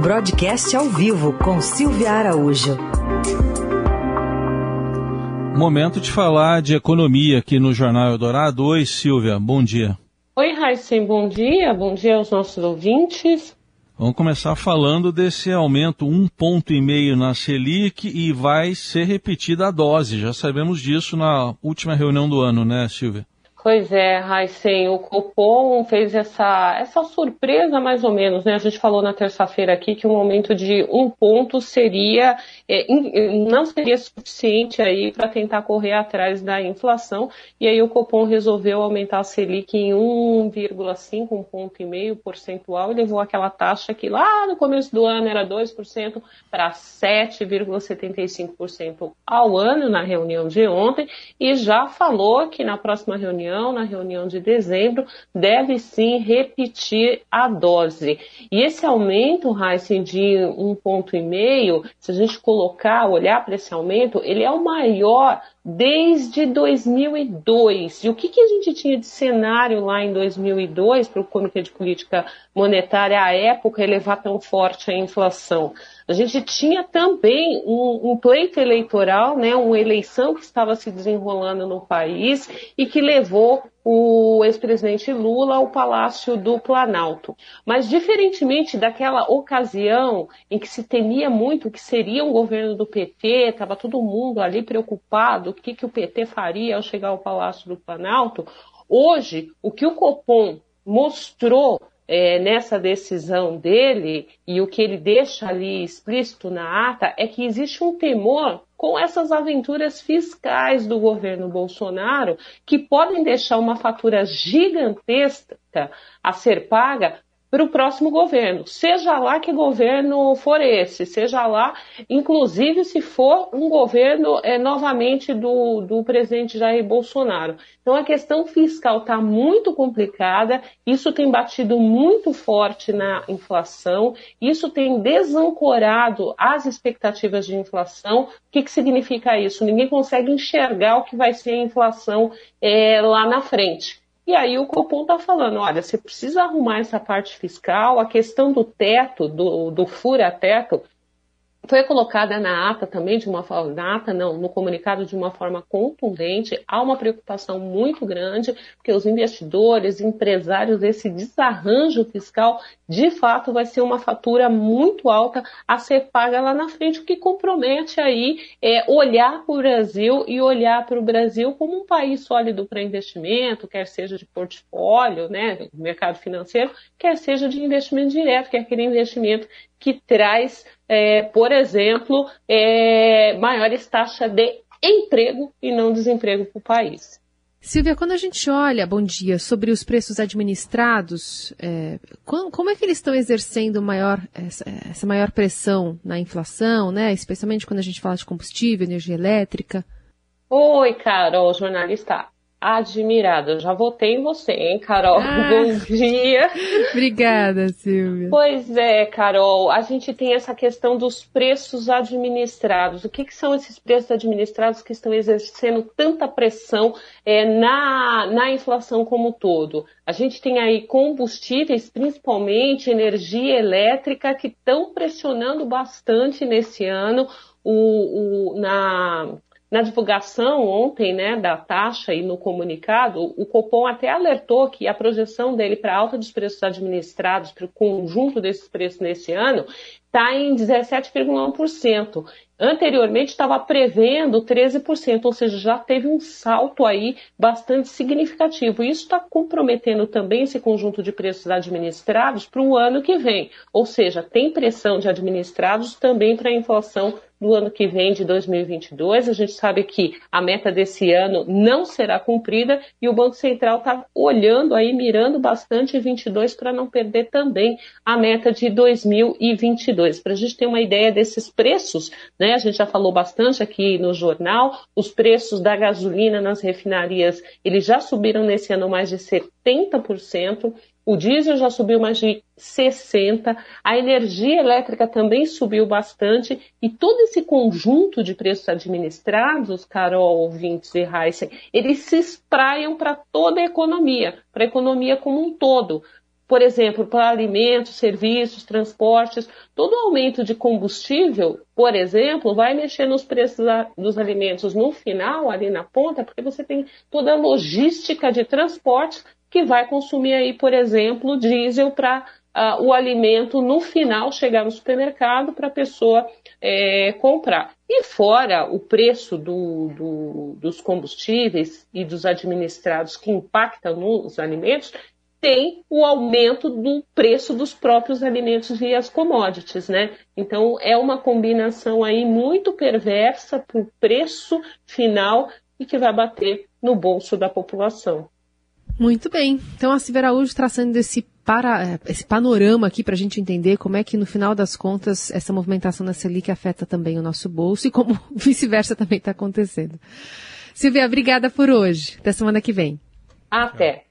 Broadcast ao vivo com Silvia Araújo. Momento de falar de economia aqui no Jornal Eldorado. Oi, Silvia, bom dia. Oi, Raíssen, bom dia. Bom dia aos nossos ouvintes. Vamos começar falando desse aumento um ponto e meio na Selic e vai ser repetida a dose. Já sabemos disso na última reunião do ano, né, Silvia? Pois é, Raíssen, o Copom fez essa, essa surpresa mais ou menos, né? A gente falou na terça-feira aqui que um aumento de um ponto seria é, não seria suficiente aí para tentar correr atrás da inflação e aí o Copom resolveu aumentar a Selic em 1,5, um ponto e meio percentual e levou aquela taxa que lá no começo do ano era 2% para 7,75% ao ano na reunião de ontem e já falou que na próxima reunião reunião, na reunião de dezembro, deve sim repetir a dose. E esse aumento, Heisen, de um ponto e meio, se a gente colocar, olhar para esse aumento, ele é o maior desde 2002. E o que, que a gente tinha de cenário lá em 2002 para o Comitê de Política Monetária à época elevar tão forte a inflação? A gente tinha também um, um pleito eleitoral, né, uma eleição que estava se desenrolando no país e que levou o ex-presidente Lula ao Palácio do Planalto. Mas, diferentemente daquela ocasião em que se temia muito que seria um governo do PT, estava todo mundo ali preocupado, o que, que o PT faria ao chegar ao Palácio do Planalto, hoje, o que o Copom mostrou é, nessa decisão dele e o que ele deixa ali explícito na ata é que existe um temor com essas aventuras fiscais do governo Bolsonaro que podem deixar uma fatura gigantesca a ser paga para o próximo governo, seja lá que governo for esse, seja lá, inclusive se for um governo é, novamente do, do presidente Jair Bolsonaro. Então a questão fiscal está muito complicada, isso tem batido muito forte na inflação, isso tem desancorado as expectativas de inflação. O que, que significa isso? Ninguém consegue enxergar o que vai ser a inflação é, lá na frente. E aí o Copom está falando, olha, você precisa arrumar essa parte fiscal, a questão do teto, do, do fura-teto, foi colocada na ata também de uma forma, na ata não, no comunicado de uma forma contundente. Há uma preocupação muito grande, porque os investidores, empresários, esse desarranjo fiscal, de fato, vai ser uma fatura muito alta a ser paga lá na frente, o que compromete aí é, olhar para o Brasil e olhar para o Brasil como um país sólido para investimento, quer seja de portfólio, né, mercado financeiro, quer seja de investimento direto, que é aquele investimento que traz, é, por exemplo, é, maiores taxas de emprego e não desemprego para o país. Silvia, quando a gente olha, bom dia, sobre os preços administrados, é, como, como, é que eles estão exercendo maior, essa, essa, maior pressão na inflação, né? especialmente quando a gente fala de combustível, energia elétrica? Oi, Carol, jornalista admirada. Eu já votei em você, hein, Carol? Ah, Bom dia. Obrigada, Silvia. Pois é, Carol. A gente tem essa questão dos preços administrados. O que, que são esses preços administrados que estão exercendo tanta pressão é, na, na inflação como um todo? A gente tem aí combustíveis, principalmente energia elétrica, que estão pressionando bastante nesse ano. O, o, na na divulgação ontem né, da taxa e no comunicado, o Copom até alertou que a projeção dele para a alta dos preços administrados, para o conjunto desses preços nesse ano, está em 17,1%. Anteriormente estava prevendo 13%, ou seja, já teve um salto aí bastante significativo. Isso está comprometendo também esse conjunto de preços administrados para o ano que vem. Ou seja, tem pressão de administrados também para a inflação do ano que vem, de 2022. A gente sabe que a meta desse ano não será cumprida e o Banco Central está olhando aí, mirando bastante 22 para não perder também a meta de 2022. Para a gente ter uma ideia desses preços, né? A gente já falou bastante aqui no jornal, os preços da gasolina nas refinarias, eles já subiram nesse ano mais de 70%. O diesel já subiu mais de 60%, a energia elétrica também subiu bastante, e todo esse conjunto de preços administrados, Carol, ouvintes e Heisen, eles se espraiam para toda a economia, para a economia como um todo. por exemplo, para alimentos, serviços, transportes, todo aumento de combustível, por exemplo, vai mexer nos preços dos alimentos no final, ali na ponta, porque você tem toda a logística de transporte que vai consumir aí, por exemplo, diesel para uh, o alimento no final chegar no supermercado para a pessoa é, comprar. E fora o preço do, do, dos combustíveis e dos administrados que impactam nos alimentos, tem o aumento do preço dos próprios alimentos via as commodities, né? Então é uma combinação aí muito perversa para o preço final e que vai bater no bolso da população. Muito bem. Então a Silvia Araújo traçando esse, para, esse panorama aqui para a gente entender como é que no final das contas essa movimentação na Selic afeta também o nosso bolso e como vice-versa também está acontecendo. Silvia, obrigada por hoje. Até semana que vem. Até.